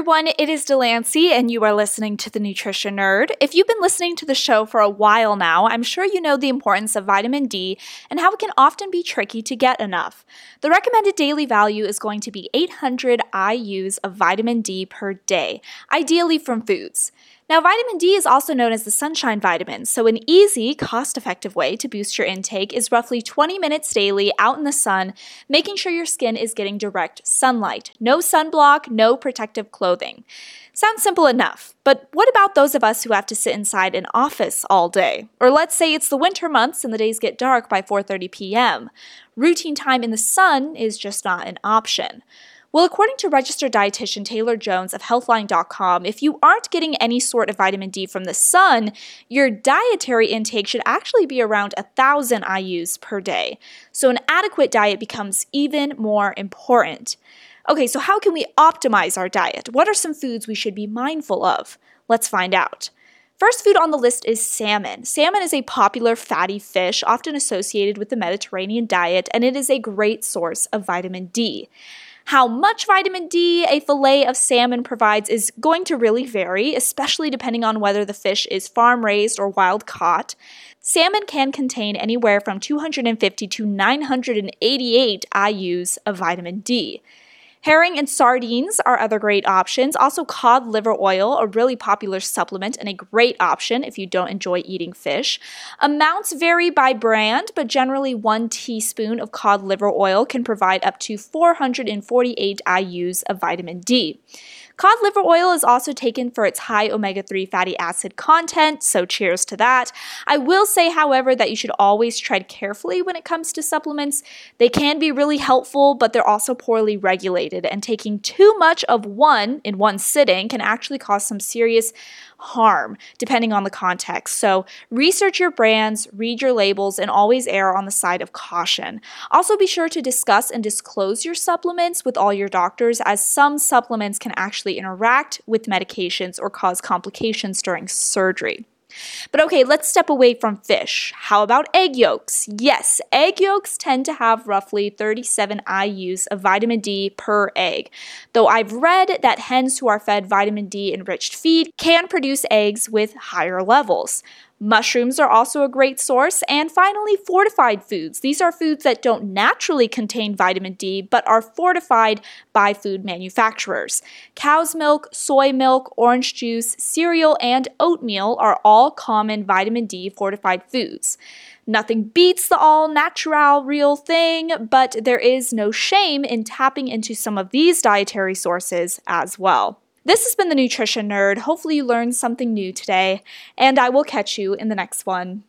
everyone, it is Delancey, and you are listening to The Nutrition Nerd. If you've been listening to the show for a while now, I'm sure you know the importance of vitamin D and how it can often be tricky to get enough. The recommended daily value is going to be 800 IUs of vitamin D per day, ideally from foods. Now, vitamin D is also known as the sunshine vitamin, so an easy, cost effective way to boost your intake is roughly 20 minutes daily out in the sun, making sure your skin is getting direct sunlight. No sunblock, no protective clothing. Sounds simple enough, but what about those of us who have to sit inside an office all day? Or let's say it's the winter months and the days get dark by 4:30 p.m. Routine time in the sun is just not an option. Well, according to registered dietitian Taylor Jones of Healthline.com, if you aren't getting any sort of vitamin D from the sun, your dietary intake should actually be around 1,000 IUs per day. So, an adequate diet becomes even more important. Okay, so how can we optimize our diet? What are some foods we should be mindful of? Let's find out. First food on the list is salmon. Salmon is a popular fatty fish, often associated with the Mediterranean diet, and it is a great source of vitamin D. How much vitamin D a fillet of salmon provides is going to really vary, especially depending on whether the fish is farm raised or wild caught. Salmon can contain anywhere from 250 to 988 IUs of vitamin D. Herring and sardines are other great options. Also, cod liver oil, a really popular supplement and a great option if you don't enjoy eating fish. Amounts vary by brand, but generally one teaspoon of cod liver oil can provide up to 448 IUs of vitamin D. Cod liver oil is also taken for its high omega 3 fatty acid content, so cheers to that. I will say, however, that you should always tread carefully when it comes to supplements. They can be really helpful, but they're also poorly regulated, and taking too much of one in one sitting can actually cause some serious harm, depending on the context. So, research your brands, read your labels, and always err on the side of caution. Also, be sure to discuss and disclose your supplements with all your doctors, as some supplements can actually interact with medications or cause complications during surgery. But okay, let's step away from fish. How about egg yolks? Yes, egg yolks tend to have roughly 37 IUs of vitamin D per egg. Though I've read that hens who are fed vitamin D enriched feed can produce eggs with higher levels. Mushrooms are also a great source. And finally, fortified foods. These are foods that don't naturally contain vitamin D but are fortified by food manufacturers. Cow's milk, soy milk, orange juice, cereal, and oatmeal are all common vitamin D fortified foods. Nothing beats the all natural real thing, but there is no shame in tapping into some of these dietary sources as well. This has been the Nutrition Nerd. Hopefully, you learned something new today, and I will catch you in the next one.